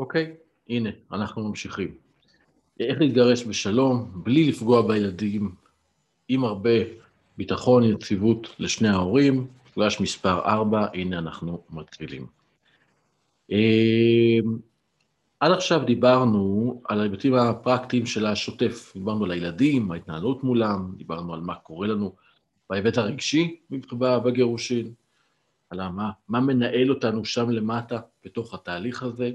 אוקיי, הנה, אנחנו ממשיכים. איך להתגרש בשלום, בלי לפגוע בילדים, עם הרבה ביטחון, יציבות לשני ההורים. מפגש מספר 4, הנה אנחנו מתחילים. אמ, עד עכשיו דיברנו על ההיבטים הפרקטיים של השוטף. דיברנו על הילדים, ההתנהלות מולם, דיברנו על מה קורה לנו בהיבט הרגשי בגירושין, על מה, מה מנהל אותנו שם למטה בתוך התהליך הזה,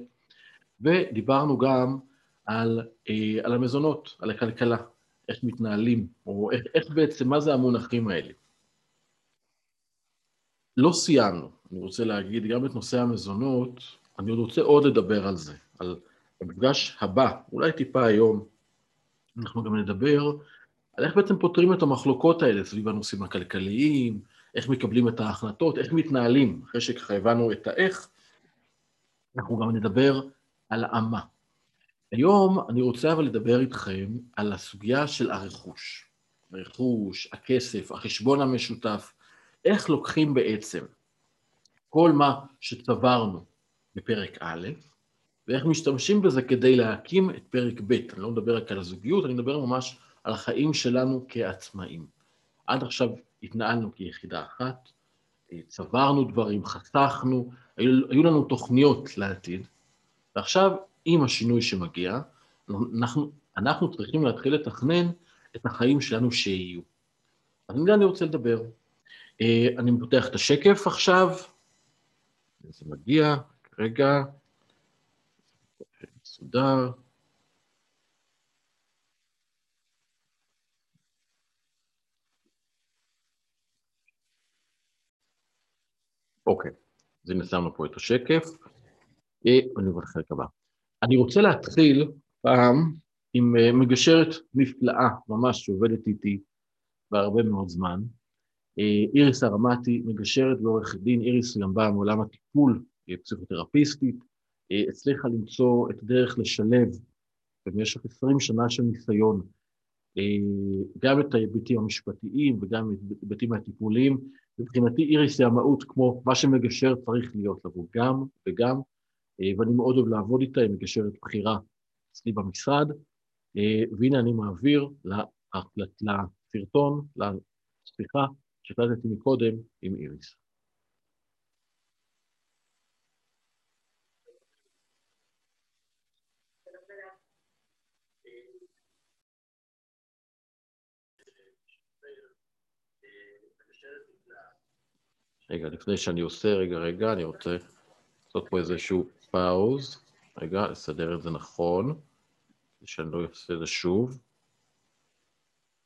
ודיברנו גם על, אה, על המזונות, על הכלכלה, איך מתנהלים, או איך, איך בעצם, מה זה המונחים האלה. לא סיימנו, אני רוצה להגיד, גם את נושא המזונות, אני עוד רוצה עוד לדבר על זה, על המפגש הבא, אולי טיפה היום, אנחנו גם נדבר על איך בעצם פותרים את המחלוקות האלה סביב הנושאים הכלכליים, איך מקבלים את ההחלטות, איך מתנהלים, אחרי שככה הבנו את האיך, אנחנו גם נדבר על המה. היום אני רוצה אבל לדבר איתכם על הסוגיה של הרכוש. הרכוש, הכסף, החשבון המשותף, איך לוקחים בעצם כל מה שצברנו בפרק א', ואיך משתמשים בזה כדי להקים את פרק ב'. אני לא מדבר רק על הזוגיות, אני מדבר ממש על החיים שלנו כעצמאים. עד עכשיו התנהלנו כיחידה אחת, צברנו דברים, חסכנו, היו, היו לנו תוכניות לעתיד, ועכשיו, עם השינוי שמגיע, אנחנו, אנחנו צריכים להתחיל לתכנן את החיים שלנו שיהיו. אז מזה אני רוצה לדבר. אה, אני פותח את השקף עכשיו, זה מגיע, רגע, מסודר. אוקיי, אז הנה שמנו פה את השקף, ואני עובר לחלק הבא. אני רוצה להתחיל פעם עם אה, מגשרת נפלאה, ממש שעובדת איתי בהרבה מאוד זמן. אה, איריס הרמתי, מגשרת ועורכת דין, איריס גם באה מעולם הטיפול, פסיכותרפיסטית, אה, הצליחה למצוא את הדרך לשלב במשך עשרים שנה של ניסיון גם את ההיבטים המשפטיים וגם את ההיבטים הטיפוליים. מבחינתי איריס היא המהות כמו מה שמגשר צריך להיות לבוא גם וגם, ואני מאוד אוהב לעבוד איתה, היא מגשרת בכירה אצלי במשרד, והנה אני מעביר לסרטון, לשיחה שהקלטתי מקודם עם איריס. רגע, לפני שאני עושה, רגע, רגע, אני רוצה לעשות פה איזשהו פאוז. רגע, לסדר את זה נכון, כדי שאני לא אעשה את זה שוב.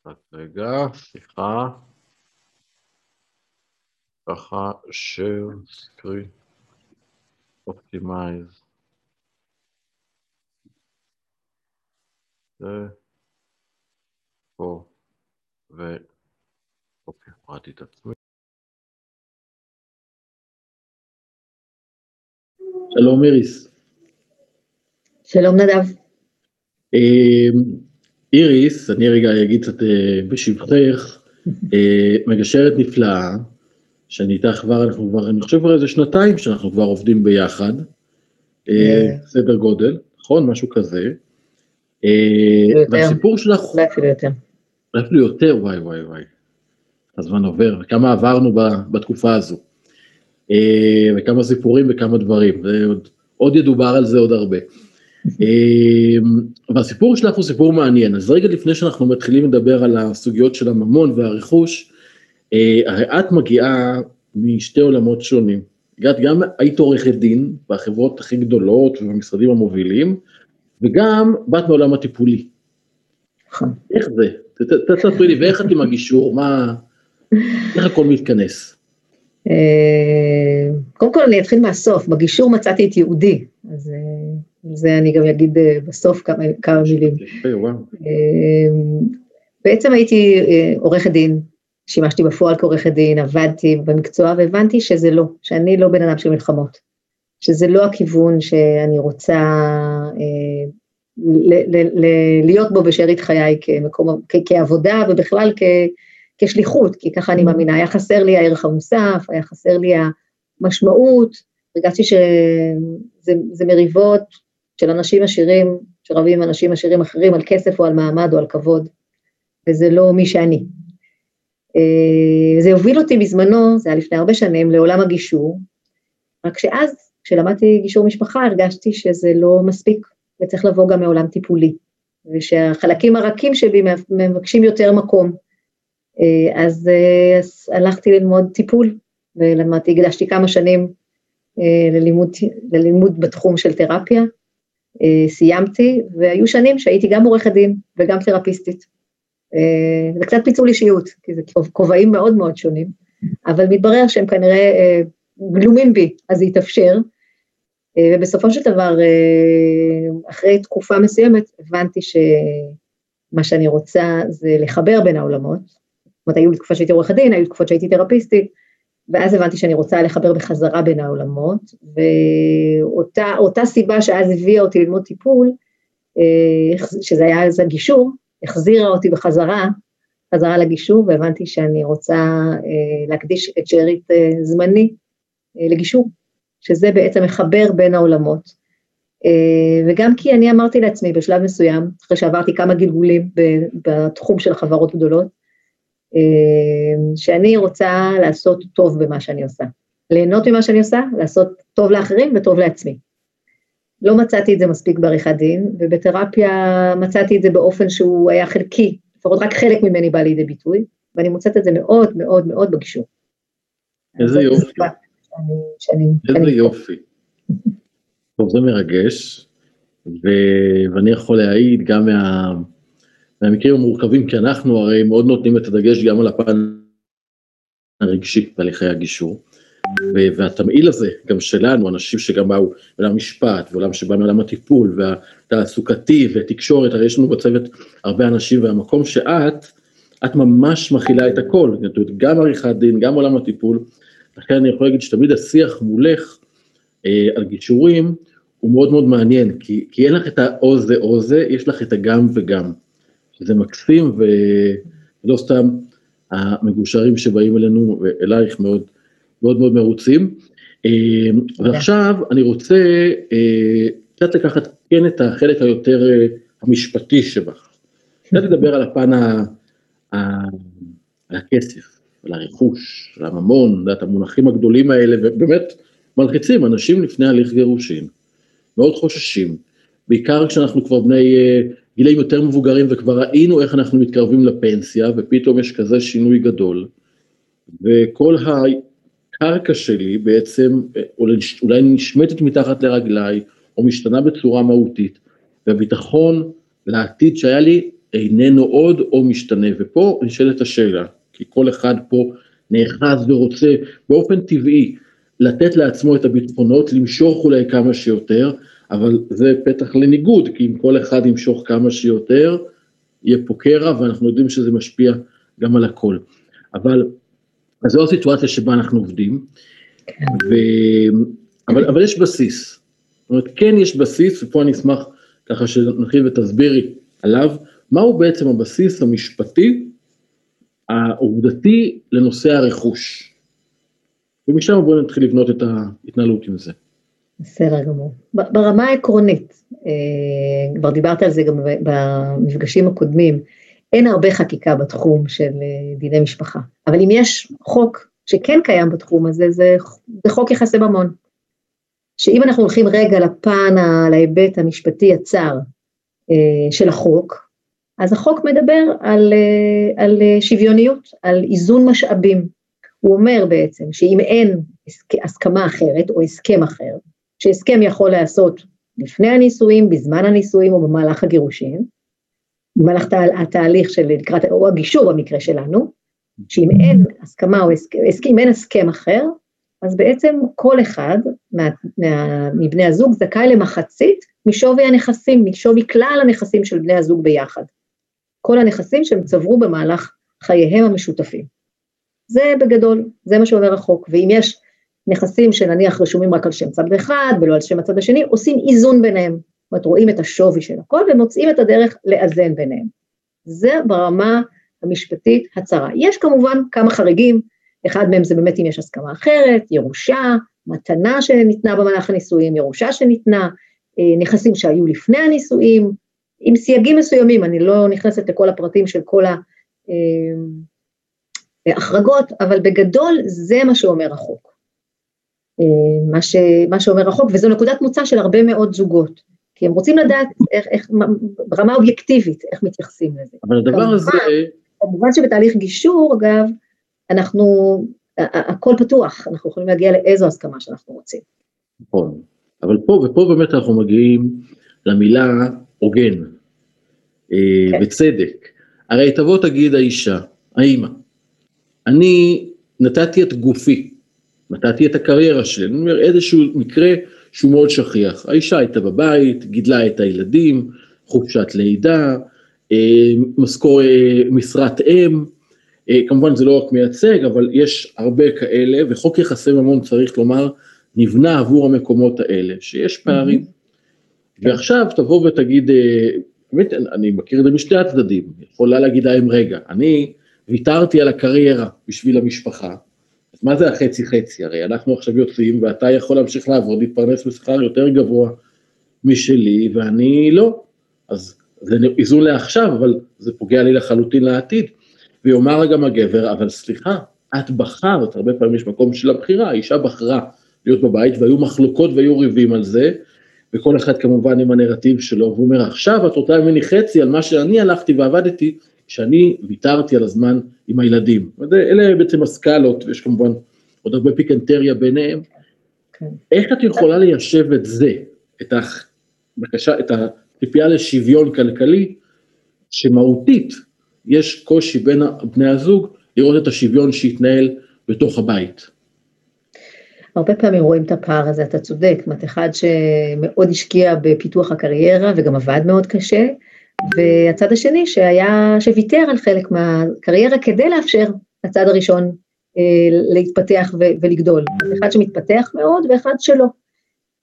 רק רגע, סליחה. ככה, share screen, optimize. זה פה, ו... אוקיי, הורדתי את עצמי. שלום איריס. שלום נדב. אמ, איריס, אני רגע אגיד קצת אה, בשבחך, אה, מגשרת נפלאה, שאני איתך כבר, אנחנו כבר, אני חושב כבר איזה שנתיים שאנחנו כבר עובדים ביחד, אה, סדר גודל, נכון? משהו כזה. והסיפור שלך... אולי אפילו יותר. אולי אפילו יותר, וואי וואי וואי. הזמן עובר, וכמה עברנו בתקופה הזו. וכמה סיפורים וכמה דברים, ועוד ידובר על זה עוד הרבה. והסיפור שלך הוא סיפור מעניין, אז רגע לפני שאנחנו מתחילים לדבר על הסוגיות של הממון והרכוש, הרי את מגיעה משתי עולמות שונים. הגעת גם, היית עורכת דין בחברות הכי גדולות ובמשרדים המובילים, וגם באת מעולם הטיפולי. נכון. איך זה? תספרי לי, ואיך את עם הגישור? מה... איך הכל מתכנס? קודם כל אני אתחיל מהסוף, בגישור מצאתי את יהודי, אז זה אני גם אגיד בסוף כמה, כמה מילים. בעצם הייתי עורכת דין, שימשתי בפועל כעורכת דין, עבדתי במקצוע והבנתי שזה לא, שאני לא בן אדם של מלחמות, שזה לא הכיוון שאני רוצה ל- ל- ל- להיות בו בשארית חיי כמקום, כ- כעבודה ובכלל כ... כשליחות, כי ככה אני מאמינה, היה חסר לי הערך המוסף, היה חסר לי המשמעות, הרגשתי שזה מריבות של אנשים עשירים שרבים עם אנשים עשירים אחרים על כסף או על מעמד או על כבוד, וזה לא מי שאני. אה, זה הוביל אותי בזמנו, זה היה לפני הרבה שנים, לעולם הגישור, רק שאז, כשלמדתי גישור משפחה, הרגשתי שזה לא מספיק, וצריך לבוא גם מעולם טיפולי, ושהחלקים הרכים שבי מבקשים יותר מקום. אה, אז, אה, אז הלכתי ללמוד טיפול, ולמדתי, הקדשתי כמה שנים ללימוד, ללימוד בתחום של תרפיה, סיימתי, והיו שנים שהייתי גם עורכת דין וגם תרפיסטית. זה קצת פיצול אישיות, כי זה כובעים מאוד מאוד שונים, אבל מתברר שהם כנראה גלומים בי, אז זה התאפשר. ובסופו של דבר, אחרי תקופה מסוימת, הבנתי שמה שאני רוצה זה לחבר בין העולמות. זאת אומרת, היו לי תקופה שהייתי עורכת דין, היו תקופות שהייתי תרפיסטית, ואז הבנתי שאני רוצה לחבר בחזרה בין העולמות, ואותה סיבה שאז הביאה אותי ללמוד טיפול, שזה היה אז הגישור, החזירה אותי בחזרה, חזרה לגישור, והבנתי שאני רוצה אה, להקדיש את שארית אה, זמני אה, לגישור, שזה בעצם מחבר בין העולמות. וגם כי אני אמרתי לעצמי בשלב מסוים, אחרי שעברתי כמה גלגולים בתחום של חברות גדולות, שאני רוצה לעשות טוב במה שאני עושה. ליהנות ממה שאני עושה, לעשות טוב לאחרים וטוב לעצמי. לא מצאתי את זה מספיק בעריכת דין, ובתרפיה מצאתי את זה באופן שהוא היה חלקי, לפחות רק חלק ממני בא לידי ביטוי, ואני מוצאת את זה מאוד מאוד מאוד בגישור. איזה יופי. שאני, שאני, איזה שאני... יופי. טוב, זה מרגש, ו... ואני יכול להעיד גם מה... מהמקרים המורכבים, כי אנחנו הרי מאוד נותנים את הדגש גם על הפן הרגשי בהליכי הגישור. והתמהיל הזה, גם שלנו, אנשים שגם באו מעולם המשפט, ועולם שבא מעולם הטיפול, והתעסוקתי, ותקשורת, הרי יש לנו בצוות הרבה אנשים, והמקום שאת, את ממש מכילה את הכל, זאת אומרת, גם עריכת דין, גם עולם הטיפול, לכן אני יכול להגיד שתמיד השיח מולך אה, על גישורים, הוא מאוד מאוד מעניין, כי, כי אין לך את האו זה או זה, יש לך את הגם וגם, שזה מקסים, ולא סתם המגושרים שבאים אלינו, אלייך מאוד, מאוד מאוד מרוצים. אה, ועכשיו אני רוצה אה, קצת לקחת כן את החלק היותר אה, המשפטי שבך. קצת לדבר על הפן ה... על הכסף, על הרכוש, על הממון, את המונחים הגדולים האלה, ובאמת מלחיצים אנשים לפני הליך גירושין. מאוד חוששים, בעיקר כשאנחנו כבר בני גילאים יותר מבוגרים וכבר ראינו איך אנחנו מתקרבים לפנסיה, ופתאום יש כזה שינוי גדול. וכל הקרקע שלי בעצם אולי נשמטת מתחת לרגליי, או משתנה בצורה מהותית, והביטחון לעתיד שהיה לי איננו עוד או משתנה, ופה נשאלת השאלה, כי כל אחד פה נאחז ורוצה באופן טבעי לתת לעצמו את הביטחונות, למשוך אולי כמה שיותר, אבל זה פתח לניגוד, כי אם כל אחד ימשוך כמה שיותר, יהיה פה קרע, ואנחנו יודעים שזה משפיע גם על הכל. אבל אז זו הסיטואציה שבה אנחנו עובדים, ו... אבל, אבל יש בסיס. זאת אומרת, כן יש בסיס, ופה אני אשמח ככה שנתחיל ותסבירי עליו, מהו בעצם הבסיס המשפטי העובדתי לנושא הרכוש. ומשם בואו נתחיל לבנות את ההתנהלות עם זה. בסדר גמור. ברמה העקרונית, אה, כבר דיברת על זה גם במפגשים הקודמים, אין הרבה חקיקה בתחום של אה, דיני משפחה, אבל אם יש חוק שכן קיים בתחום הזה, זה, זה חוק יחסי ממון. שאם אנחנו הולכים רגע לפן, להיבט המשפטי הצר אה, של החוק, אז החוק מדבר על, על שוויוניות, על איזון משאבים. הוא אומר בעצם שאם אין הסכמה אחרת או הסכם אחר, שהסכם יכול להיעשות לפני הנישואים, בזמן הנישואים או במהלך הגירושין, במהלך התהליך של לקראת, או הגישור במקרה שלנו, שאם אין הסכמה או הסכם, אם אין הסכם אחר, אז בעצם כל אחד מה, מה, מבני הזוג זכאי למחצית משווי הנכסים, משווי כלל הנכסים של בני הזוג ביחד. כל הנכסים שהם צברו במהלך חייהם המשותפים. זה בגדול, זה מה שאומר החוק, ואם יש נכסים שנניח רשומים רק על שם צד אחד ולא על שם הצד השני, עושים איזון ביניהם. זאת אומרת, רואים את השווי של הכל ומוצאים את הדרך לאזן ביניהם. זה ברמה המשפטית הצרה. יש כמובן כמה חריגים, אחד מהם זה באמת אם יש הסכמה אחרת, ירושה, מתנה שניתנה במהלך הנישואים, ירושה שניתנה, נכסים שהיו לפני הנישואים, עם סייגים מסוימים, אני לא נכנסת לכל הפרטים של כל ההחרגות, אבל בגדול זה מה שאומר החוק. מה, ש, מה שאומר החוק, וזו נקודת מוצא של הרבה מאוד זוגות, כי הם רוצים לדעת איך, איך, ברמה אובייקטיבית, איך מתייחסים לזה. אבל הדבר כמובן, הזה... כמובן שבתהליך גישור, אגב, אנחנו, הכל פתוח, אנחנו יכולים להגיע לאיזו הסכמה שאנחנו רוצים. נכון, אבל פה, ופה באמת אנחנו מגיעים למילה הוגן, אה, כן. בצדק. הרי תבוא תגיד האישה, האימא, אני נתתי את גופי, נתתי את הקריירה שלי, אני אומר איזשהו מקרה שהוא מאוד שכיח. האישה הייתה בבית, גידלה את הילדים, חופשת לידה, אה, משכור אה, משרת אם, כמובן זה לא רק מייצג, אבל יש הרבה כאלה, וחוק יחסי ממון צריך לומר, נבנה עבור המקומות האלה, שיש פערים. Mm-hmm. ועכשיו תבוא ותגיד, באמת, אני מכיר את זה משתי הצדדים, יכולה להגיד האם רגע, אני ויתרתי על הקריירה בשביל המשפחה, מה זה החצי חצי? הרי אנחנו עכשיו יוצאים ואתה יכול להמשיך לעבוד, להתפרנס בשכר יותר גבוה משלי ואני לא. אז זה איזון לעכשיו, אבל זה פוגע לי לחלוטין לעתיד. ויאמר גם הגבר, אבל סליחה, את בחרת, הרבה פעמים יש מקום של הבחירה, האישה בחרה להיות בבית והיו מחלוקות והיו ריבים על זה, וכל אחד כמובן עם הנרטיב שלו, והוא אומר, עכשיו את רוצה ממני חצי על מה שאני הלכתי ועבדתי, כשאני ויתרתי על הזמן עם הילדים. אלה בעצם הסקלות, ויש כמובן עוד הרבה פיקנטריה ביניהם. כן. איך את יכולה ליישב את זה, את, הבקשה, את הציפייה לשוויון כלכלי, שמהותית יש קושי בין בני הזוג לראות את השוויון שהתנהל בתוך הבית. הרבה פעמים רואים את הפער הזה, אתה צודק, זאת אומרת, אחד שמאוד השקיע בפיתוח הקריירה וגם עבד מאוד קשה, והצד השני שהיה, שוויתר על חלק מהקריירה כדי לאפשר לצד הראשון אה, להתפתח ו- ולגדול. אחד שמתפתח מאוד ואחד שלא.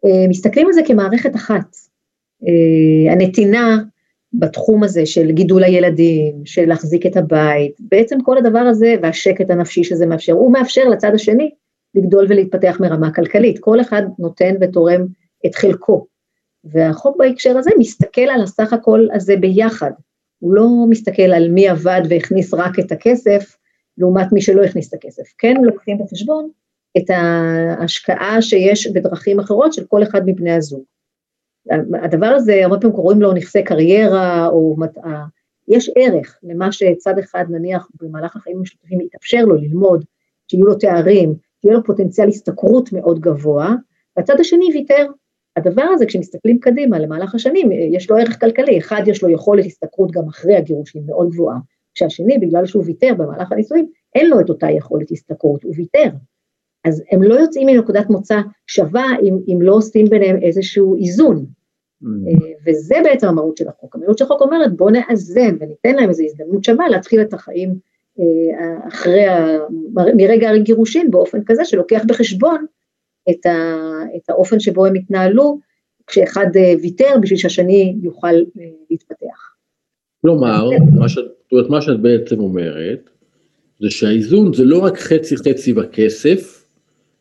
אה, מסתכלים על זה כמערכת אחת. אה, הנתינה בתחום הזה של גידול הילדים, של להחזיק את הבית, בעצם כל הדבר הזה והשקט הנפשי שזה מאפשר, הוא מאפשר לצד השני לגדול ולהתפתח מרמה כלכלית. כל אחד נותן ותורם את חלקו. והחוק בהקשר הזה מסתכל על הסך הכל הזה ביחד. הוא לא מסתכל על מי עבד והכניס רק את הכסף, לעומת מי שלא הכניס את הכסף. כן לוקחים בחשבון את ההשקעה שיש בדרכים אחרות של כל אחד מבני הזוג. הדבר הזה, הרבה פעמים קוראים לו נכסי קריירה, או מטעה, יש ערך למה שצד אחד, נניח, במהלך החיים המשותפים יתאפשר לו ללמוד, שיהיו לו תארים, שיהיה לו פוטנציאל השתכרות מאוד גבוה, והצד השני ויתר. הדבר הזה, כשמסתכלים קדימה למהלך השנים, יש לו ערך כלכלי, אחד יש לו יכולת השתכרות גם אחרי הגירושים מאוד גבוהה, כשהשני, בגלל שהוא ויתר במהלך הנישואים, אין לו את אותה יכולת השתכרות, הוא ויתר. אז הם לא יוצאים מנקודת מוצא שווה אם, אם לא עושים ביניהם איזשהו איזון. Mm. וזה בעצם המהות של החוק. המהות של החוק אומרת בואו נאזן וניתן להם איזו הזדמנות שווה להתחיל את החיים אה, אחרי, מרגע הגירושין באופן כזה שלוקח בחשבון את, ה, את האופן שבו הם התנהלו, כשאחד אה, ויתר בשביל שהשני יוכל אה, להתפתח. כלומר, מה שאת, מה שאת בעצם אומרת, זה שהאיזון זה לא רק חצי חצי בכסף,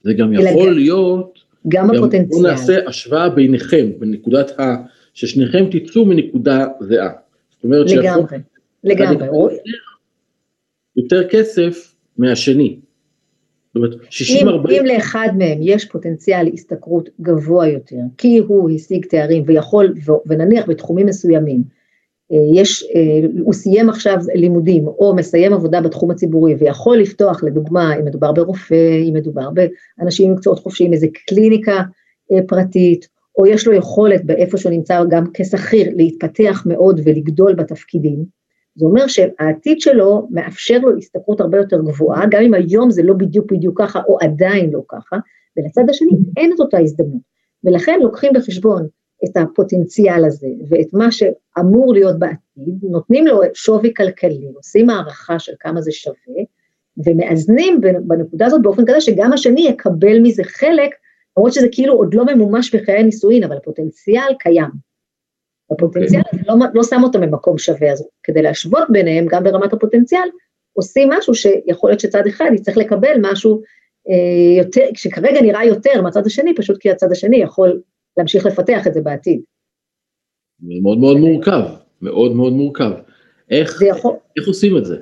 זה גם יכול גם, להיות, גם הפוטנציאל. בואו נעשה השוואה ביניכם, בנקודת ה... ששניכם תצאו מנקודה זהה. זאת אומרת לגמרי, לגמרי. יותר כסף מהשני. זאת אומרת, 60 40... אם לאחד מהם יש פוטנציאל השתכרות גבוה יותר, כי הוא השיג תארים ויכול, ונניח בתחומים מסוימים, אה, יש, אה, הוא סיים עכשיו לימודים או מסיים עבודה בתחום הציבורי ויכול לפתוח לדוגמה אם מדובר ברופא, אם מדובר באנשים עם מקצועות חופשיים, איזה קליניקה אה, פרטית, או יש לו יכולת באיפה שהוא נמצא גם כשכיר להתפתח מאוד ולגדול בתפקידים, זה אומר שהעתיד שלו מאפשר לו השתכרות הרבה יותר גבוהה, גם אם היום זה לא בדיוק בדיוק ככה, או עדיין לא ככה, ולצד השני אין את אותה הזדמנות. ולכן לוקחים בחשבון את הפוטנציאל הזה ואת מה שאמור להיות בעתיד, נותנים לו שווי כלכלי, עושים הערכה של כמה זה שווה, ומאזנים בנקודה הזאת באופן כזה שגם השני יקבל מזה חלק, למרות שזה כאילו עוד לא ממומש בחיי הנישואין, אבל הפוטנציאל קיים. הפוטנציאל הזה לא, לא שם אותם במקום שווה, אז כדי להשוות ביניהם, גם ברמת הפוטנציאל, עושים משהו שיכול להיות שצד אחד יצטרך לקבל משהו אה, יותר, שכרגע נראה יותר מהצד השני, פשוט כי הצד השני יכול להמשיך לפתח את זה בעתיד. זה מאוד מאוד מורכב, מאוד מאוד מורכב. איך, יכול... איך עושים את זה?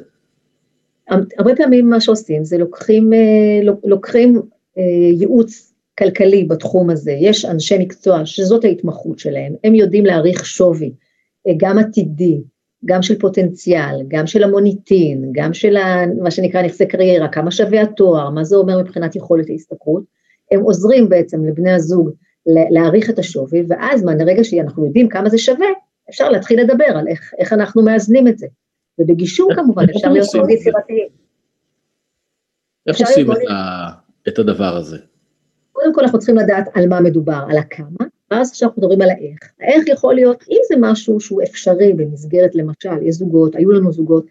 הרבה פעמים מה שעושים זה לוקחים, אה, לוקחים אה, ייעוץ כלכלי בתחום הזה, יש אנשי מקצוע שזאת ההתמחות שלהם, הם יודעים להעריך שווי, אה, גם עתידי, גם של פוטנציאל, גם של המוניטין, גם של מה שנקרא נכסי קריירה, כמה שווה התואר, מה זה אומר מבחינת יכולת ההשתכרות, הם עוזרים בעצם לבני הזוג להעריך את השווי, ואז מהרגע שאנחנו יודעים כמה זה שווה, אפשר להתחיל לדבר על איך, איך אנחנו מאזנים את זה. ובגישור כמובן אפשר להיות מאוד יצירתיים. איך עושים ה, את הדבר הזה? קודם כל אנחנו צריכים לדעת על מה מדובר, על הכמה, ואז עכשיו אנחנו מדברים על האיך. האיך יכול להיות, אם זה משהו שהוא אפשרי במסגרת, למשל, יש זוגות, היו לנו זוגות,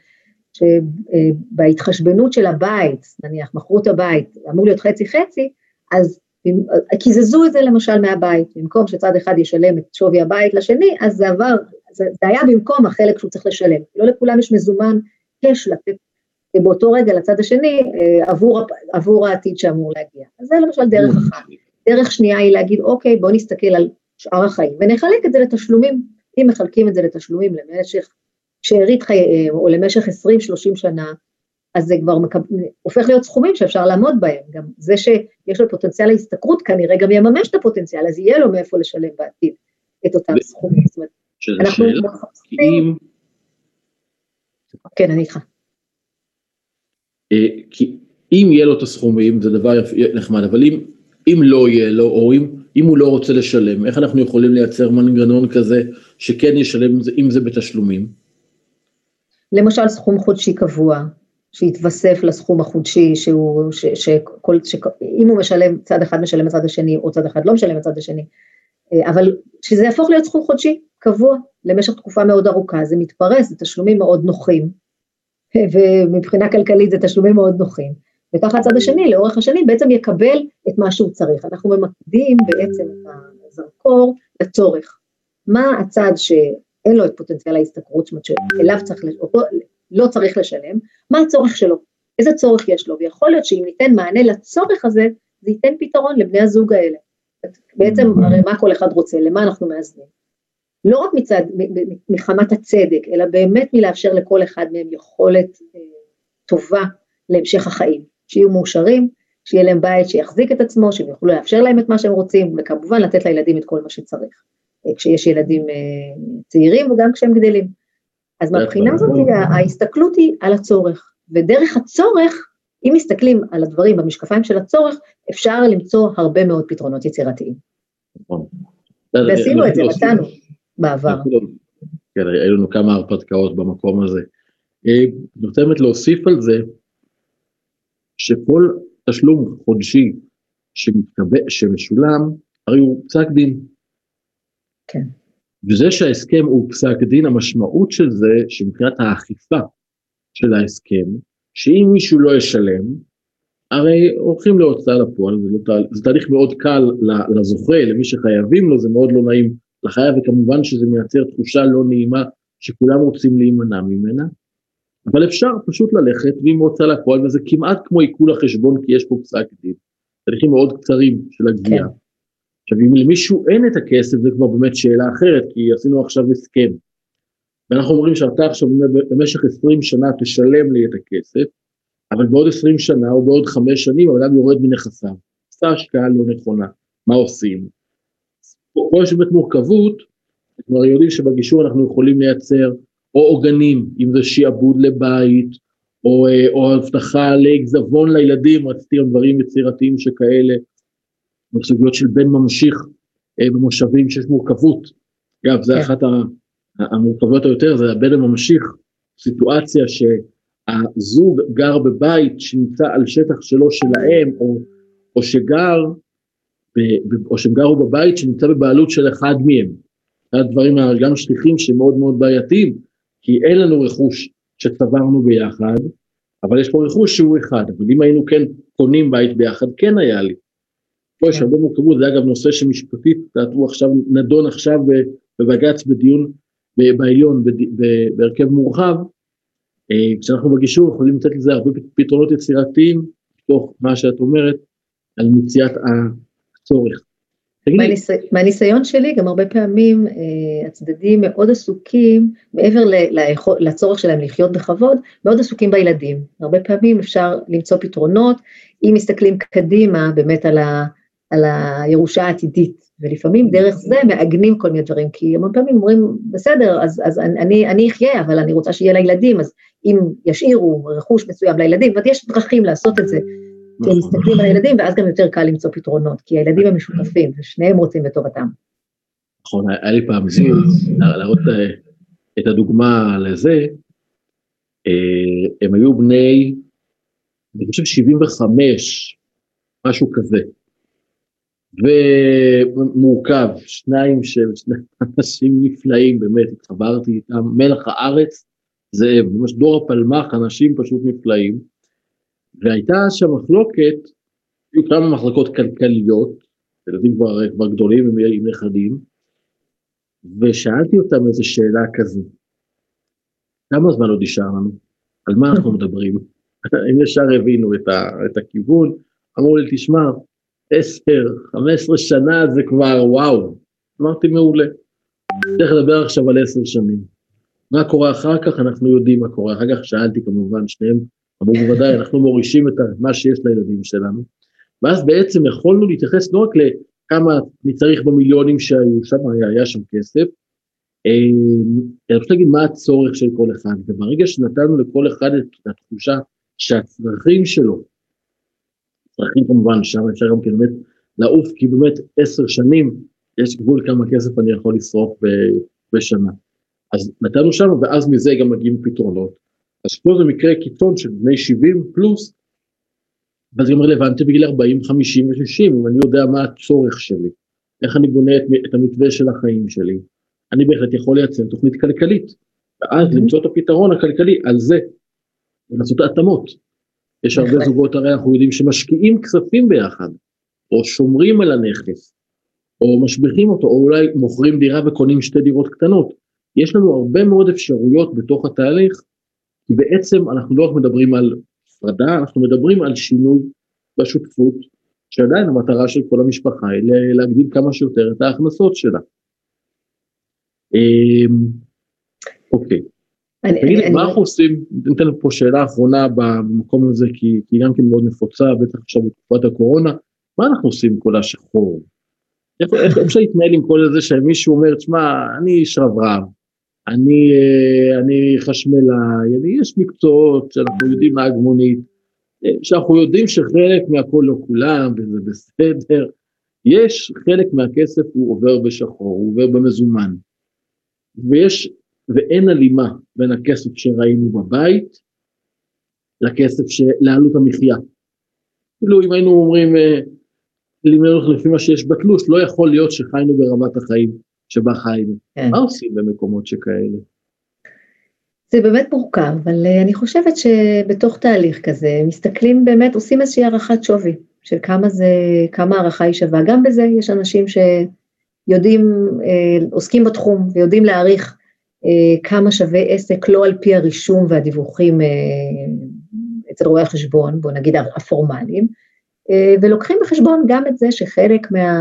שבהתחשבנות של הבית, נניח, מכרו את הבית, אמור להיות חצי-חצי, אז קיזזו את זה למשל מהבית, במקום שצד אחד ישלם את שווי הבית לשני, אז זה עבר, זה, זה היה במקום החלק שהוא צריך לשלם. לא לכולם יש מזומן קש לתת באותו רגע לצד השני אה, עבור, עבור העתיד שאמור להגיע. אז זה למשל דרך אחת. דרך שנייה היא להגיד, אוקיי, בואו נסתכל על שאר החיים ונחלק את זה לתשלומים. אם מחלקים את זה לתשלומים למשך שארית חייהם או למשך 20-30 שנה, אז זה כבר מקב... הופך להיות סכומים שאפשר לעמוד בהם. גם זה שיש לו פוטנציאל ההשתכרות כנראה גם יממש את הפוטנציאל, אז יהיה לו מאיפה לשלם בעתיד את אותם. סכומים. זאת אומרת, אנחנו מחפשים... כן, אני איתך. אה, כי אם יהיה לו את הסכומים זה דבר נחמד, אבל אם, אם לא יהיה לו, או אם, אם הוא לא רוצה לשלם, איך אנחנו יכולים לייצר מנגנון כזה שכן ישלם אם זה בתשלומים? למשל סכום חודשי קבוע, שיתווסף לסכום החודשי שהוא, ש, שכל, שאם הוא משלם, צד אחד משלם לצד השני, או צד אחד לא משלם לצד השני, אה, אבל שזה יהפוך להיות סכום חודשי קבוע למשך תקופה מאוד ארוכה, זה מתפרס, זה תשלומים מאוד נוחים, ומבחינה כלכלית זה תשלומים מאוד נוחים, וככה הצד השני לאורך השנים בעצם יקבל את מה שהוא צריך. אנחנו ממקדים בעצם את הזרקור לצורך. מה הצד שאין לו את פוטנציאל ההשתכרות, זאת אומרת שאליו צריך, אותו לא צריך לשלם, מה הצורך שלו, איזה צורך יש לו, ויכול להיות שאם ניתן מענה לצורך הזה, זה ייתן פתרון לבני הזוג האלה. בעצם הרי מה כל אחד רוצה, למה אנחנו מאזנים. לא רק מצד, מחמת הצדק, אלא באמת מלאפשר לכל אחד מהם יכולת אה, טובה להמשך החיים, שיהיו מאושרים, שיהיה להם בית שיחזיק את עצמו, שהם יוכלו לאפשר להם את מה שהם רוצים, וכמובן לתת לילדים את כל מה שצריך, אה, כשיש ילדים אה, צעירים וגם כשהם גדלים. אז מהבחינה הזאת ההסתכלות היא על הצורך, ודרך הצורך, אם מסתכלים על הדברים במשקפיים של הצורך, אפשר למצוא הרבה מאוד פתרונות יצירתיים. נכון. ועשינו את זה, מצאנו. בעבר. כן, היו לנו כמה הרפתקאות במקום הזה. אה, אני רוצה באמת להוסיף על זה, שכל תשלום חודשי שמתקבל, שמשולם, הרי הוא פסק דין. כן. וזה שההסכם הוא פסק דין, המשמעות של זה, שמבחינת האכיפה של ההסכם, שאם מישהו לא ישלם, הרי הולכים להוצאה לפועל, זה, לא, זה תהליך מאוד קל לזוכה, למי שחייבים לו, זה מאוד לא נעים לחייב, וכמובן שזה מייצר תחושה לא נעימה שכולם רוצים להימנע ממנה, אבל אפשר פשוט ללכת ועם הוצאה לפועל, וזה כמעט כמו עיכול החשבון, כי יש פה פסק דין, תהליכים מאוד קצרים של הגבייה. כן. עכשיו, אם למישהו אין את הכסף, זה כבר באמת שאלה אחרת, כי עשינו עכשיו הסכם. ואנחנו אומרים שאתה עכשיו במשך 20 שנה תשלם לי את הכסף, אבל בעוד 20 שנה או בעוד 5 שנים האדם יורד מנכסיו. עשה השקעה לא נכונה, מה עושים? פה יש באמת מורכבות, אנחנו יודעים שבגישור אנחנו יכולים לייצר או עוגנים, אם זה שיעבוד לבית, או, אה, או הבטחה לעיזבון לילדים, רציתי גם דברים יצירתיים שכאלה, בסוגיות של בן ממשיך אה, במושבים שיש מורכבות. אגב, זה כן. אחת המורכבויות היותר, זה הבן הממשיך, סיטואציה שהזוג גר בבית שנמצא על שטח שלו שלהם, או, או שגר או שהם גרו בבית שנמצא בבעלות של אחד מהם. זה הדברים גם שליחים שמאוד מאוד בעייתיים, כי אין לנו רכוש שצברנו ביחד, אבל יש פה רכוש שהוא אחד, אבל אם היינו כן קונים בית ביחד, כן היה לי. פה יש כן. הרבה מורכבות, זה אגב נושא שמשפטית, הוא עכשיו, נדון עכשיו בבג"ץ בדיון בעליון, בהרכב מורחב, אה, כשאנחנו בגישור יכולים לתת לזה הרבה פתרונות יצירתיים, תוך מה שאת אומרת, על מציאת צורך. מהניס... מהניסיון שלי, גם הרבה פעמים אה, הצדדים מאוד עסוקים, מעבר. לצורך שלהם לחיות בכבוד, מאוד עסוקים בילדים. הרבה פעמים אפשר למצוא פתרונות, אם מסתכלים קדימה באמת על, ה... על הירושה העתידית, ולפעמים דרך זה מעגנים כל מיני דברים, כי הרבה פעמים אומרים, בסדר, אז, אז אני, אני אחיה, אבל אני רוצה שיהיה לילדים, אז אם ישאירו רכוש מסוים לילדים, זאת אומרת, יש דרכים לעשות את זה. כי הם נכון. מסתכלים על הילדים, ואז גם יותר קל למצוא פתרונות, כי הילדים הם משותפים, ושניהם רוצים בטובתם. נכון, היה לי פעם זיו, להראות אה, את הדוגמה לזה, אה, הם היו בני, אני חושב 75, משהו כזה, ומורכב, שניים שני אנשים נפלאים, באמת, התחברתי איתם, מלח הארץ, זאב, ממש דור הפלמ"ח, אנשים פשוט נפלאים. והייתה שם מחלוקת, היו כמה מחלקות כלכליות, ילדים כבר, כבר גדולים עם נכדים, ושאלתי אותם איזו שאלה כזו, כמה זמן עוד נשאר לנו? על מה אנחנו מדברים? הם ישר הבינו את, ה, את הכיוון, אמרו לי, תשמע, עשר, חמש עשרה שנה זה כבר וואו. אמרתי, מעולה. צריך לדבר עכשיו על עשר שנים. מה קורה אחר כך, אנחנו יודעים מה קורה אחר כך, שאלתי כמובן, שניהם אמרו בוודאי, אנחנו מורישים את מה שיש לילדים שלנו. ואז בעצם יכולנו להתייחס לא רק לכמה אני צריך במיליונים שהיו שם, היה, היה שם כסף, אמ, אני רוצה להגיד מה הצורך של כל אחד, וברגע שנתנו לכל אחד את התחושה שהצרכים שלו, צרכים כמובן, שם אפשר גם כן באמת לעוף, כי באמת עשר שנים, יש גבול כמה כסף אני יכול לשרוף בשנה. אז נתנו שם, ואז מזה גם מגיעים פתרונות. אז פה זה מקרה קיצון של בני 70 פלוס, אבל זה גם רלוונטי בגיל 40, 50 ו-60, אם אני יודע מה הצורך שלי, איך אני בונה את, את המתווה של החיים שלי, אני בהחלט יכול לייצר תוכנית כלכלית, ואז mm-hmm. למצוא את הפתרון הכלכלי על זה, ולעשות התאמות. יש הרבה זוגות, הרי אנחנו יודעים שמשקיעים כספים ביחד, או שומרים על הנכס, או משביחים אותו, או אולי מוכרים דירה וקונים שתי דירות קטנות. יש לנו הרבה מאוד אפשרויות בתוך התהליך כי בעצם אנחנו לא רק מדברים על הפרדה, אנחנו מדברים על שינוי בשותפות, שעדיין המטרה של כל המשפחה היא להגדיל כמה שיותר את ההכנסות שלה. אמ, אוקיי. תגידי, מה אנחנו עושים, ניתן פה שאלה אחרונה במקום הזה, כי היא גם כן מאוד נפוצה, בטח עכשיו בתקופת הקורונה, מה אנחנו עושים עם כל השחור? איך אפשר להתנהל עם כל זה שמישהו אומר, תשמע, אני איש רב רב, אני, אה, אני חשמלאי, יש מקצועות שאנחנו יודעים נהג מונית, אה, שאנחנו יודעים שחלק מהכל לא כולם, וזה בסדר, יש חלק מהכסף הוא עובר בשחור, הוא עובר במזומן, ויש, ואין הלימה בין הכסף שראינו בבית לכסף של, לעלות המחיה. כאילו אם היינו אומרים, אה, לפי מה שיש בתלוש, לא יכול להיות שחיינו ברמת החיים שבה חיינו. כן. מה עושים במקומות שכאלה? זה באמת מורכב, אבל אה, אני חושבת שבתוך תהליך כזה, מסתכלים באמת, עושים איזושהי הערכת שווי, של כמה זה, כמה הערכה היא שווה. גם בזה יש אנשים שיודעים, אה, עוסקים בתחום ויודעים להעריך אה, כמה שווה עסק, לא על פי הרישום והדיווחים אצל רואי החשבון, בוא נגיד הפורמליים, ולוקחים בחשבון גם את זה שחלק מה...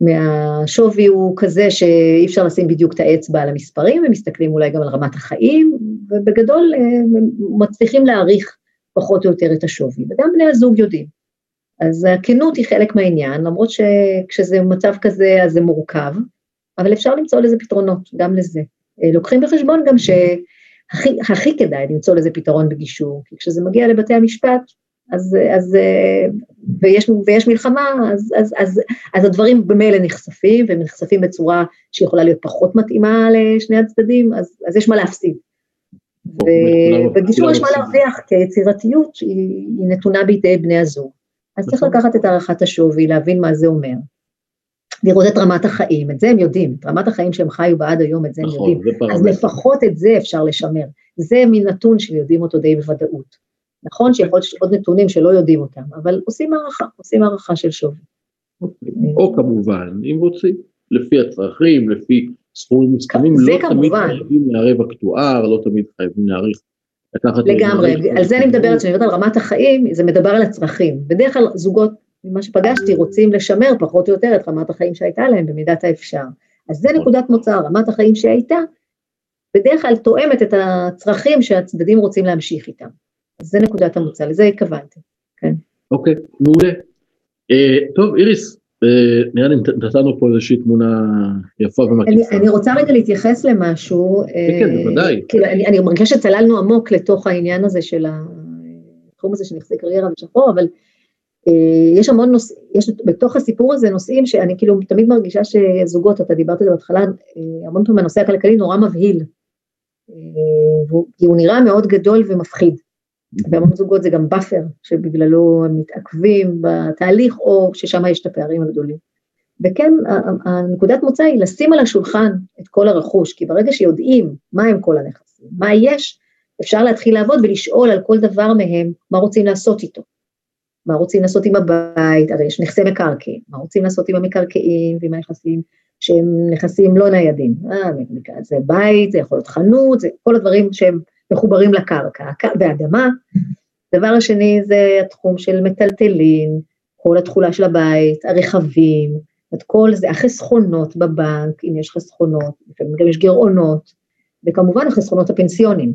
מהשווי הוא כזה שאי אפשר לשים בדיוק את האצבע על המספרים, הם מסתכלים אולי גם על רמת החיים, ובגדול אה, הם מצליחים להעריך פחות או יותר את השווי, וגם בני הזוג יודעים. אז הכנות היא חלק מהעניין, למרות שכשזה מצב כזה אז זה מורכב, אבל אפשר למצוא לזה פתרונות, גם לזה. אה, לוקחים בחשבון גם שהכי כדאי למצוא לזה פתרון בגישור, כי כשזה מגיע לבתי המשפט, אז, אז, ויש, ויש מלחמה, אז, אז, אז, אז הדברים במילא נחשפים, והם נחשפים בצורה שיכולה להיות פחות מתאימה לשני הצדדים, אז, אז יש מה להפסיד. ובגישור יש מה להרוויח, כי היצירתיות היא, היא נתונה בידי בני הזוג. אז צריך נכון. לקחת את הערכת השווי, להבין מה זה אומר. לראות את רמת החיים, את זה הם יודעים, את רמת החיים שהם חיו בה עד היום, את זה הם נכון, יודעים. אז לפחות את זה אפשר לשמר. זה מין נתון שיודעים אותו די בוודאות. נכון שיכול להיות עוד נתונים שלא יודעים אותם, אבל עושים הערכה, עושים הערכה של שווי. או כמובן, אם רוצים, לפי הצרכים, לפי סכומים מוסכמים, לא תמיד חייבים לערב אקטואר, לא תמיד חייבים להעריך. לגמרי, על זה אני מדברת, כשאני מדברת על רמת החיים, זה מדבר על הצרכים. בדרך כלל זוגות ממה שפגשתי, רוצים לשמר פחות או יותר את רמת החיים שהייתה להם במידת האפשר. אז זה נקודת מוצא, רמת החיים שהייתה, בדרך כלל תואמת את הצרכים שהצדדים רוצים להמשיך איתם. אז זה נקודת המוצא, לזה התכוונתי, כן. אוקיי, מעולה. Uh, טוב, איריס, uh, נראה לי נתנו פה איזושהי תמונה יפה ומקיפה. אני, אני רוצה רגע להתייחס למשהו. כן, כן, בוודאי. כאילו, אני, אני מרגישה שצללנו עמוק לתוך העניין הזה של התחום הזה של נכסי קריירה ושחור, אבל אה, יש המון נושאים, יש בתוך הסיפור הזה נושאים שאני כאילו תמיד מרגישה שזוגות, אתה דיברת על זה בהתחלה, המון פעמים הנושא הכלכלי נורא מבהיל. כי הוא נראה מאוד גדול ומפחיד. בהמון זוגות זה גם buffer, שבגללו הם מתעכבים בתהליך, או ששם יש את הפערים הגדולים. וכן, הנקודת מוצא היא לשים על השולחן את כל הרכוש, כי ברגע שיודעים מה הם כל הנכסים, מה יש, אפשר להתחיל לעבוד ולשאול על כל דבר מהם מה רוצים לעשות איתו. מה רוצים לעשות עם הבית, הרי יש נכסי מקרקעין, מה רוצים לעשות עם המקרקעין ועם הנכסים שהם נכסים לא ניידים. אה, זה בית, זה יכול להיות חנות, זה כל הדברים שהם מחוברים לקרקע, ואדמה. דבר השני זה התחום של מטלטלין, כל התכולה של הבית, הרכבים, את כל זה, החסכונות בבנק, אם יש חסכונות, לפעמים גם יש גירעונות, וכמובן החסכונות הפנסיונים.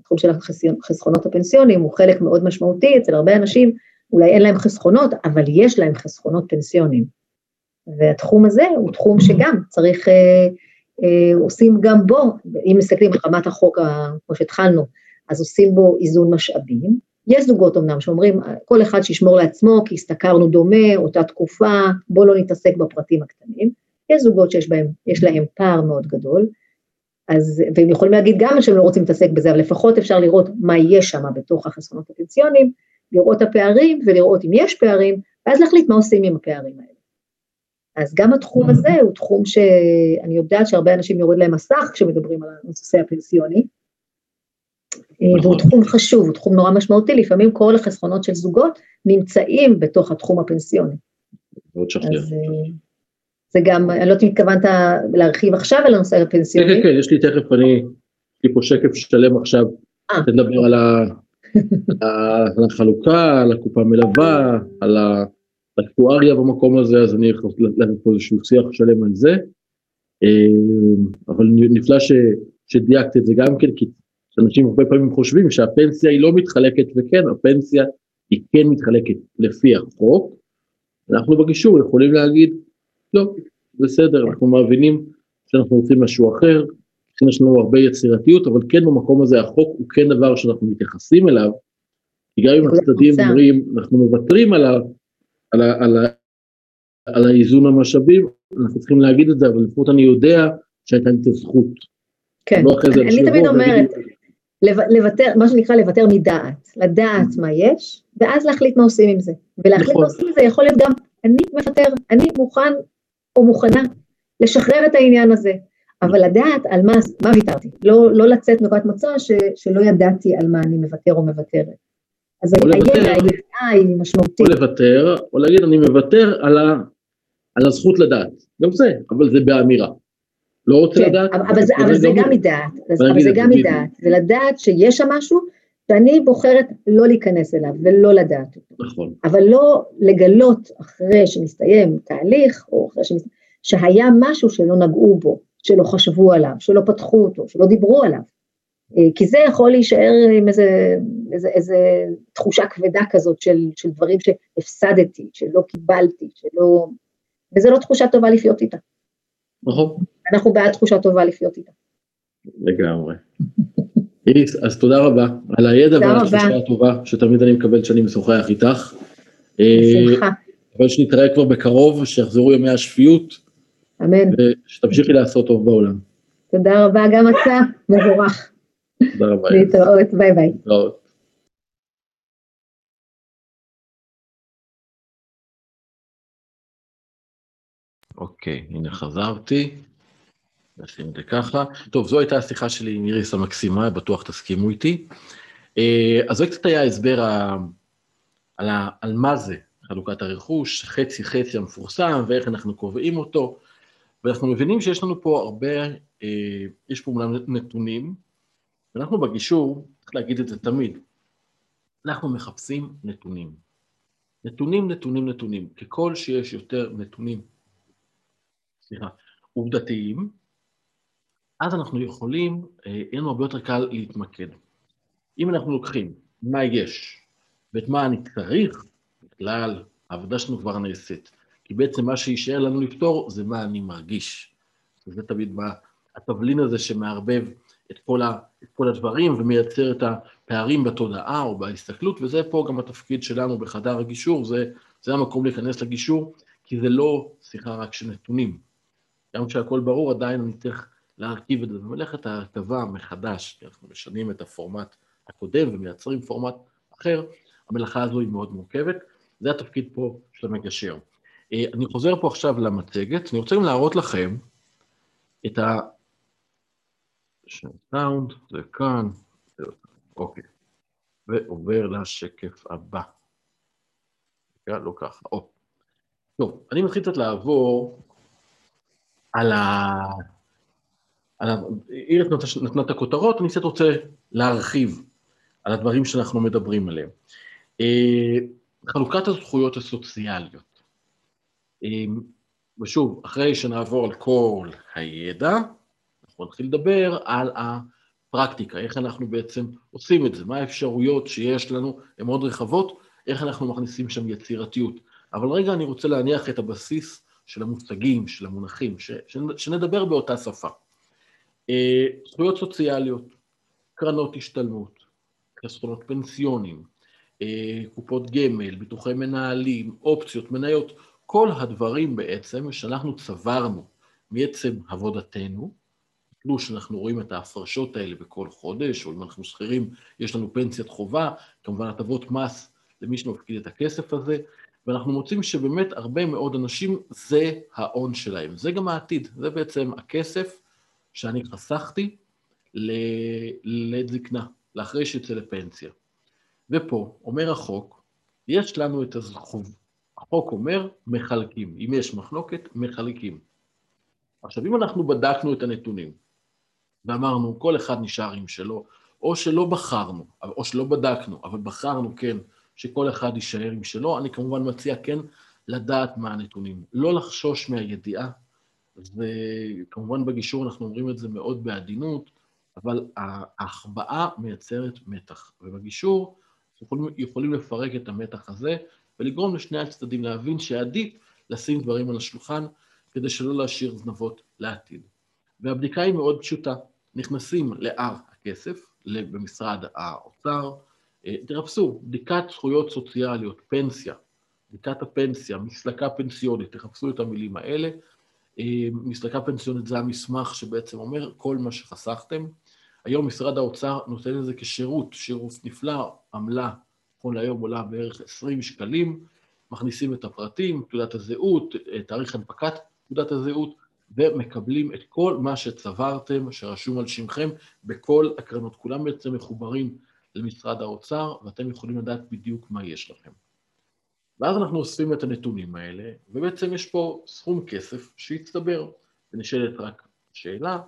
התחום של החסכונות הפנסיונים הוא חלק מאוד משמעותי, אצל הרבה אנשים אולי אין להם חסכונות, אבל יש להם חסכונות פנסיונים. והתחום הזה הוא תחום שגם צריך, אה, עושים גם בו, אם מסתכלים על רמת החוק, כמו שהתחלנו, אז עושים בו איזון משאבים. יש זוגות אמנם שאומרים, כל אחד שישמור לעצמו, כי השתכרנו דומה, אותה תקופה, בואו לא נתעסק בפרטים הקטנים. יש זוגות שיש בהם, יש להם פער מאוד גדול, אז, והם יכולים להגיד גם שהם לא רוצים להתעסק בזה, אבל לפחות אפשר לראות מה יש שם בתוך החסכונות הפנסיונים, לראות את הפערים ולראות אם יש פערים, ואז להחליט מה עושים עם הפערים האלה. אז גם התחום הזה הוא תחום שאני יודעת שהרבה אנשים יורד להם מסך כשמדברים על הנושא הפנסיוני, והוא נכון. תחום חשוב, הוא תחום נורא משמעותי, לפעמים כל החסכונות של זוגות נמצאים בתוך התחום הפנסיוני. אז אה, זה גם, אני לא יודעת אם התכוונת להרחיב עכשיו על הנושא הפנסיוני. כן, כן, כן, יש לי תכף, אני, יש לי פה שקף שלם עכשיו, נדבר אה. על החלוקה, על הקופה המלווה, על ה... אקטואריה במקום הזה, אז אני יכול לתת פה איזשהו שיח שלם על זה. אה, אבל נפלא ש, שדייקת את זה גם כן, כי אנשים הרבה פעמים חושבים שהפנסיה היא לא מתחלקת, וכן, הפנסיה היא כן מתחלקת לפי החוק. אנחנו בגישור יכולים להגיד, לא, בסדר, אנחנו מבינים שאנחנו רוצים משהו אחר, יש לנו הרבה יצירתיות, אבל כן במקום הזה החוק הוא כן דבר שאנחנו מתייחסים אליו, כי גם אם הצדדים אומרים, אנחנו מוותרים עליו, על, על, על האיזון המשאבים, אנחנו צריכים להגיד את זה, אבל לפחות אני יודע שהייתה לי את הזכות. כן, לא אני, אני תמיד אומרת, לוותר, מה שנקרא לוותר מדעת, לדעת מה יש, ואז להחליט מה עושים עם זה. ולהחליט נכון. מה עושים עם זה יכול להיות גם, אני מוותר, אני מוכן או מוכנה לשחרר את העניין הזה, אבל לדעת על מה, מה ויתרתי, לא, לא לצאת מנקודת מוצא שלא ידעתי על מה אני מוותר או מוותרת. אז הידע, הידיעה היא משמעותית. או לוותר, או להגיד אני מוותר על, ה, על הזכות לדעת. גם זה, אבל זה באמירה. לא רוצה כן, לדעת. אבל, זה, אבל זה גם מדעת, אבל זה גם מדעת, זה לדעת שיש שם משהו שאני בוחרת לא להיכנס אליו ולא לדעת אותו. נכון. אבל לא לגלות אחרי שמסתיים תהליך, או אחרי שמסתיים, שהיה משהו שלא נגעו בו, שלא חשבו עליו, שלא פתחו אותו, שלא דיברו עליו. אה, כי זה יכול להישאר עם איזה, איזה, איזה תחושה כבדה כזאת של, של דברים שהפסדתי, שלא קיבלתי, שלא... וזו לא תחושה טובה לחיות איתה. נכון. אנחנו בעד תחושה טובה לחיות איתה. לגמרי. איריס, אז תודה רבה על הידע ועל התחושה הטובה שתמיד אני מקבל כשאני משוחח איתך. בשמחה. אה, אבל שנתראה כבר בקרוב, שיחזרו ימי השפיות. אמן. ושתמשיכי לעשות טוב בעולם. תודה רבה, גם אתה, מבורך. תודה רבה. להתראות, ביי ביי. להתראות. אוקיי, הנה חזרתי. נשים את זה ככה. טוב, זו הייתה השיחה שלי עם איריס המקסימה, בטוח תסכימו איתי. אה, אז זה קצת היה הסבר על, ה, על מה זה חלוקת הרכוש, חצי חצי המפורסם, ואיך אנחנו קובעים אותו. ואנחנו מבינים שיש לנו פה הרבה, אה, יש פה נתונים, ואנחנו בגישור, צריך להגיד את זה תמיד, אנחנו מחפשים נתונים. נתונים, נתונים, נתונים. ככל שיש יותר נתונים, סליחה, עובדתיים, אז אנחנו יכולים, אה, יהיה לנו הרבה יותר קל להתמקד. אם אנחנו לוקחים מה יש ואת מה אני צריך, בכלל, העבודה שלנו כבר נעשית. כי בעצם מה שיישאר לנו לפתור זה מה אני מרגיש. זה תמיד מה, התבלין הזה שמערבב את כל, ה, את כל הדברים ומייצר את הפערים בתודעה או בהסתכלות, וזה פה גם התפקיד שלנו בחדר הגישור, זה, זה המקום להיכנס לגישור, כי זה לא שיחה רק של נתונים. גם כשהכול ברור, עדיין אני צריך להרכיב את זה. במלאכת ההרכבה מחדש, כי אנחנו משנים את הפורמט הקודם ומייצרים פורמט אחר, המלאכה הזו היא מאוד מורכבת. זה התפקיד פה של המגשר. אה, אני חוזר פה עכשיו למצגת, אני רוצה גם להראות לכם את ה... סאונד, זה כאן, אוקיי. ועובר לשקף הבא. לא ככה, או. טוב, אני מתחיל קצת לעבור על ה... על ה... איריס נתנה את הכותרות, אני קצת רוצה להרחיב על הדברים שאנחנו מדברים עליהם. אה, חלוקת הזכויות הסוציאליות. אה, ושוב, אחרי שנעבור על כל הידע, אנחנו נתחיל לדבר על הפרקטיקה, איך אנחנו בעצם עושים את זה, מה האפשרויות שיש לנו, הן מאוד רחבות, איך אנחנו מכניסים שם יצירתיות. אבל רגע אני רוצה להניח את הבסיס של המושגים, של המונחים, ש, ש, שנדבר באותה שפה. אה, זכויות סוציאליות, קרנות השתלמות, חסכונות פנסיונים, אה, קופות גמל, ביטוחי מנהלים, אופציות, מניות, כל הדברים בעצם שאנחנו צברנו מעצם עבודתנו, תלוש, אנחנו רואים את ההפרשות האלה בכל חודש, או אם אנחנו שכירים, יש לנו פנסיית חובה, כמובן הטבות מס למי שמפקיד את הכסף הזה, ואנחנו מוצאים שבאמת הרבה מאוד אנשים, זה ההון שלהם. זה גם העתיד, זה בעצם הכסף שאני חסכתי לעת זקנה, לאחרי שיצא לפנסיה. ופה אומר החוק, יש לנו את הזכות, החוק אומר מחלקים, אם יש מחלוקת, מחלקים. עכשיו, אם אנחנו בדקנו את הנתונים, ואמרנו, כל אחד נשאר עם שלו, או שלא בחרנו, או שלא בדקנו, אבל בחרנו כן שכל אחד יישאר עם שלו, אני כמובן מציע כן לדעת מה הנתונים, לא לחשוש מהידיעה, וכמובן בגישור אנחנו אומרים את זה מאוד בעדינות, אבל ההחבאה מייצרת מתח, ובגישור יכולים, יכולים לפרק את המתח הזה ולגרום לשני הצדדים להבין שעדיף לשים דברים על השולחן כדי שלא להשאיר זנבות לעתיד. והבדיקה היא מאוד פשוטה, נכנסים ל-R הכסף, במשרד האוצר, אה, תרפסו, בדיקת זכויות סוציאליות, פנסיה, בדיקת הפנסיה, מסלקה פנסיונית, תחפשו את המילים האלה. אה, מסלקה פנסיונית זה המסמך שבעצם אומר כל מה שחסכתם. היום משרד האוצר נותן את זה כשירות, שירות נפלא, עמלה, נכון להיום עולה בערך 20 שקלים, מכניסים את הפרטים, תעודת הזהות, אה, תאריך הנפקת תעודת הזהות, ומקבלים את כל מה שצברתם, שרשום על שמכם, בכל הקרנות. כולם בעצם מחוברים למשרד האוצר, ואתם יכולים לדעת בדיוק מה יש לכם. ואז אנחנו אוספים את הנתונים האלה, ובעצם יש פה סכום כסף שהצטבר, ונשאלת רק שאלה,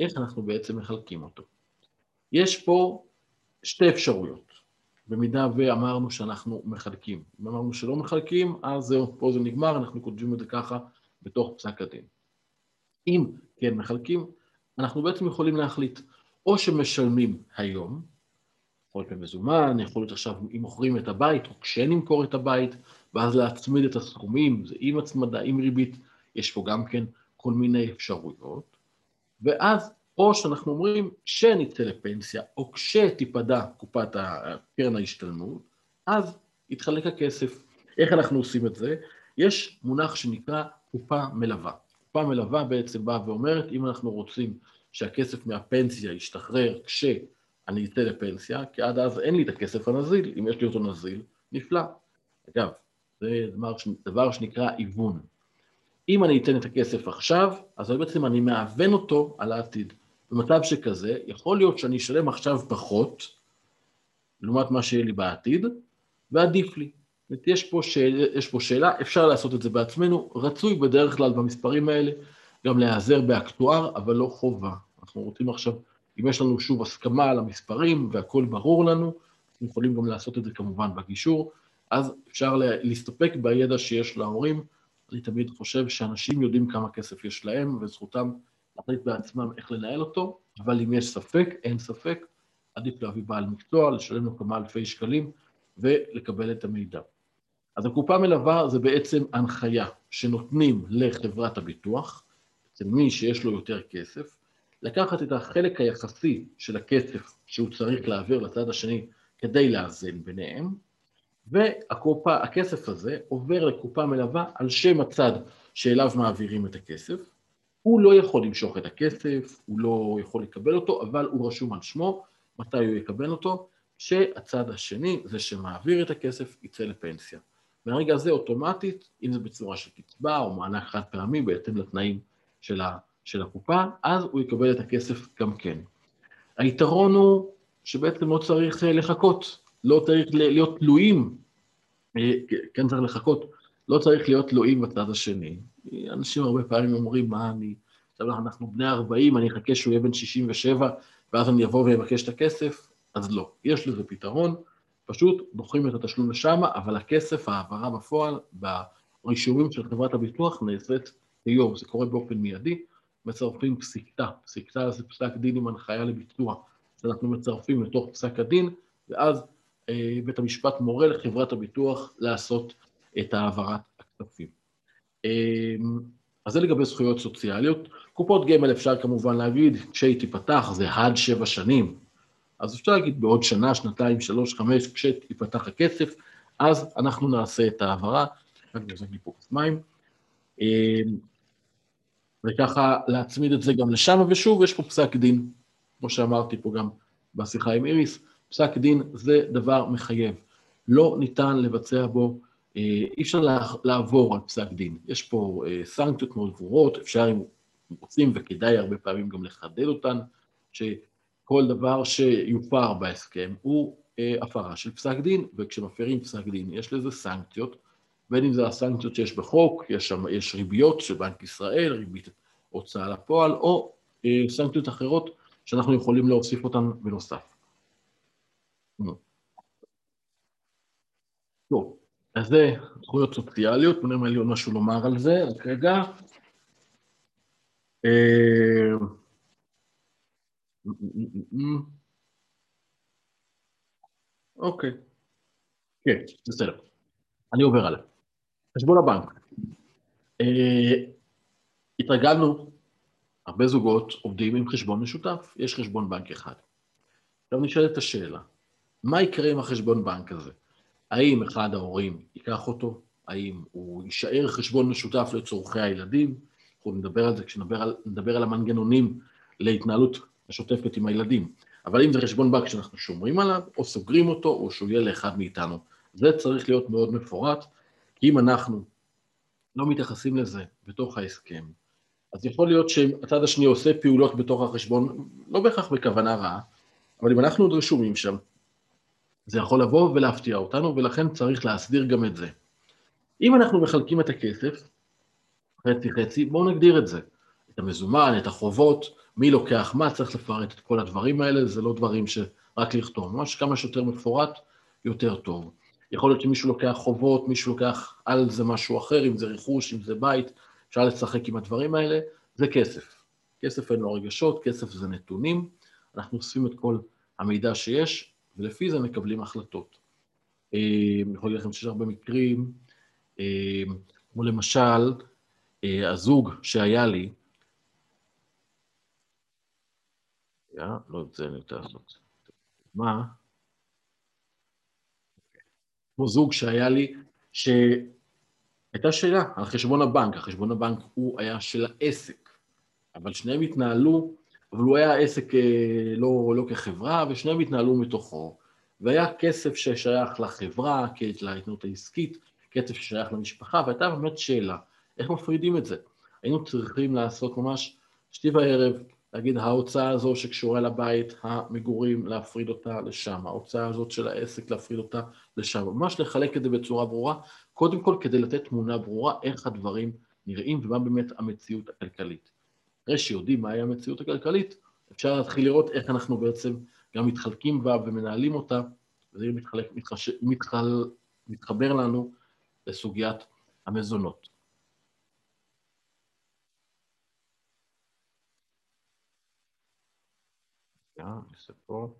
איך אנחנו בעצם מחלקים אותו. יש פה שתי אפשרויות, במידה ואמרנו שאנחנו מחלקים. אם אמרנו שלא מחלקים, אז זהו, פה זה נגמר, אנחנו כותבים את זה ככה בתוך פסק הדין. אם כן מחלקים, אנחנו בעצם יכולים להחליט או שמשלמים היום, יכול להיות במזומן, יכול להיות עכשיו אם מוכרים את הבית או כשנמכור את הבית, ואז להצמיד את הסכומים, זה עם הצמדה, עם ריבית, יש פה גם כן כל מיני אפשרויות, ואז או שאנחנו אומרים שנצא לפנסיה, או כשתיפדה קופת קרן ההשתלמות, אז יתחלק הכסף. איך אנחנו עושים את זה? יש מונח שנקרא קופה מלווה. קופה מלווה בעצם באה ואומרת, אם אנחנו רוצים שהכסף מהפנסיה ישתחרר כשאני אצא לפנסיה, כי עד אז אין לי את הכסף הנזיל, אם יש לי אותו נזיל, נפלא. אגב, זה דבר, דבר שנקרא היוון. אם אני אתן את הכסף עכשיו, אז בעצם אני מאבן אותו על העתיד. במצב שכזה, יכול להיות שאני אשלם עכשיו פחות, לעומת מה שיהיה לי בעתיד, ועדיף לי. יש פה, יש פה שאלה, אפשר לעשות את זה בעצמנו, רצוי בדרך כלל במספרים האלה גם להיעזר באקטואר, אבל לא חובה. אנחנו רוצים עכשיו, אם יש לנו שוב הסכמה על המספרים והכול ברור לנו, אנחנו יכולים גם לעשות את זה כמובן בגישור, אז אפשר להסתפק בידע שיש להורים. אני תמיד חושב שאנשים יודעים כמה כסף יש להם, וזכותם להחליט בעצמם איך לנהל אותו, אבל אם יש ספק, אין ספק, עדיף להביא בעל מקצוע, לשלם לו כמה אלפי שקלים ולקבל את המידע. אז הקופה מלווה זה בעצם הנחיה שנותנים לחברת הביטוח, אצל מי שיש לו יותר כסף, לקחת את החלק היחסי של הכסף שהוא צריך להעביר לצד השני כדי לאזן ביניהם, והכסף הזה עובר לקופה מלווה על שם הצד שאליו מעבירים את הכסף. הוא לא יכול למשוך את הכסף, הוא לא יכול לקבל אותו, אבל הוא רשום על שמו, מתי הוא יקבל אותו? שהצד השני, זה שמעביר את הכסף, יצא לפנסיה. מהרגע הזה אוטומטית, אם זה בצורה של קצבה או מענק חד פעמי בהתאם לתנאים של, ה, של הקופה, אז הוא יקבל את הכסף גם כן. היתרון הוא שבעצם לא צריך אה, לחכות, לא צריך להיות תלויים, אה, כן צריך לחכות, לא צריך להיות תלויים בצד השני. אנשים הרבה פעמים אומרים, מה אני, עכשיו אנחנו בני 40, אני אחכה שהוא יהיה בן 67, ואז אני אבוא ואבקש את הכסף, אז לא. יש לזה פתרון, פשוט דוחים את התשלום לשם, אבל הכסף, ההעברה בפועל, ברישומים של חברת הביטוח נעשית היום, זה קורה באופן מיידי, מצרפים פסיקתה, פסיקתה זה פסק דין עם הנחיה לביצוע, שאנחנו מצרפים לתוך פסק הדין, ואז אה, בית המשפט מורה לחברת הביטוח לעשות את העברת הכספים. אה, אז זה לגבי זכויות סוציאליות. קופות גמל אפשר כמובן להגיד, כשהיא תיפתח זה עד שבע שנים, אז אפשר להגיד בעוד שנה, שנתיים, שלוש, חמש, כשייפתח הכסף, אז אנחנו נעשה את ההעברה. רק נזק לי פה מים. אה, וככה להצמיד את זה גם לשם, ושוב, יש פה פסק דין, כמו שאמרתי פה גם בשיחה עם איריס, פסק דין זה דבר מחייב. לא ניתן לבצע בו, אה, אי אפשר לעבור על פסק דין. יש פה אה, סנקציות מאוד ברורות, אפשר אם רוצים וכדאי הרבה פעמים גם לחדד אותן, שכל דבר שיופר בהסכם הוא אה, הפרה של פסק דין, וכשמפרים פסק דין יש לזה סנקציות, בין אם זה הסנקציות שיש בחוק, יש, שם, יש ריביות של בנק ישראל, ריבית הוצאה לפועל, או סנקציות אחרות שאנחנו יכולים להוסיף אותן בנוסף. טוב, אז זה זכויות סוציאליות, נראה לי עוד משהו לומר על זה, רק רגע. אה, אוקיי, כן, בסדר. אני עובר הלאה. חשבון הבנק. אה, התרגלנו, הרבה זוגות עובדים עם חשבון משותף, יש חשבון בנק אחד. עכשיו נשאלת השאלה, מה יקרה עם החשבון בנק הזה? האם אחד ההורים ייקח אותו? האם הוא יישאר חשבון משותף לצורכי הילדים? אנחנו נדבר על זה כשנדבר על, על המנגנונים להתנהלות השוטפת עם הילדים. אבל אם זה חשבון בנק שאנחנו שומרים עליו, או סוגרים אותו, או שהוא יהיה לאחד מאיתנו. זה צריך להיות מאוד מפורט, כי אם אנחנו לא מתייחסים לזה בתוך ההסכם, אז יכול להיות שהצד השני עושה פעולות בתוך החשבון, לא בהכרח בכוונה רעה, אבל אם אנחנו עוד רשומים שם, זה יכול לבוא ולהפתיע אותנו, ולכן צריך להסדיר גם את זה. אם אנחנו מחלקים את הכסף, חצי חצי, בואו נגדיר את זה. את המזומן, את החובות, מי לוקח מה, צריך לפרט את כל הדברים האלה, זה לא דברים שרק לכתוב, ממש כמה שיותר מפורט, יותר טוב. יכול להיות שמישהו לוקח חובות, מישהו לוקח על זה משהו אחר, אם זה רכוש, אם זה בית, אפשר לשחק עם הדברים האלה, זה כסף. כסף אין לו רגשות, כסף זה נתונים, אנחנו אוספים את כל המידע שיש, ולפי זה מקבלים החלטות. אה, אני יכול להגיד לכם שיש הרבה מקרים, אה, כמו למשל, אה, הזוג שהיה לי, לא, את זה אני רוצה לעשות. מה? כמו זוג שהיה לי, שהייתה שאלה על חשבון הבנק, החשבון הבנק הוא היה של העסק, אבל שניהם התנהלו אבל הוא היה עסק אה, לא, לא כחברה, ושניהם התנהלו מתוכו, והיה כסף ששייך לחברה, להתנות העסקית, כסף ששייך למשפחה, והייתה באמת שאלה, איך מפרידים את זה? היינו צריכים לעשות ממש שתי וערב, להגיד ההוצאה הזו שקשורה לבית, המגורים, להפריד אותה לשם, ההוצאה הזאת של העסק, להפריד אותה לשם, ממש לחלק את זה בצורה ברורה, קודם כל כדי לתת תמונה ברורה איך הדברים נראים ומה באמת המציאות הכלכלית. אחרי שיודעים מהי המציאות הכלכלית, אפשר להתחיל לראות איך אנחנו בעצם גם מתחלקים בה ומנהלים אותה, וזה מתחלק, מתחש... מתחל... מתחבר לנו לסוגיית המזונות. Tá, isso é bom.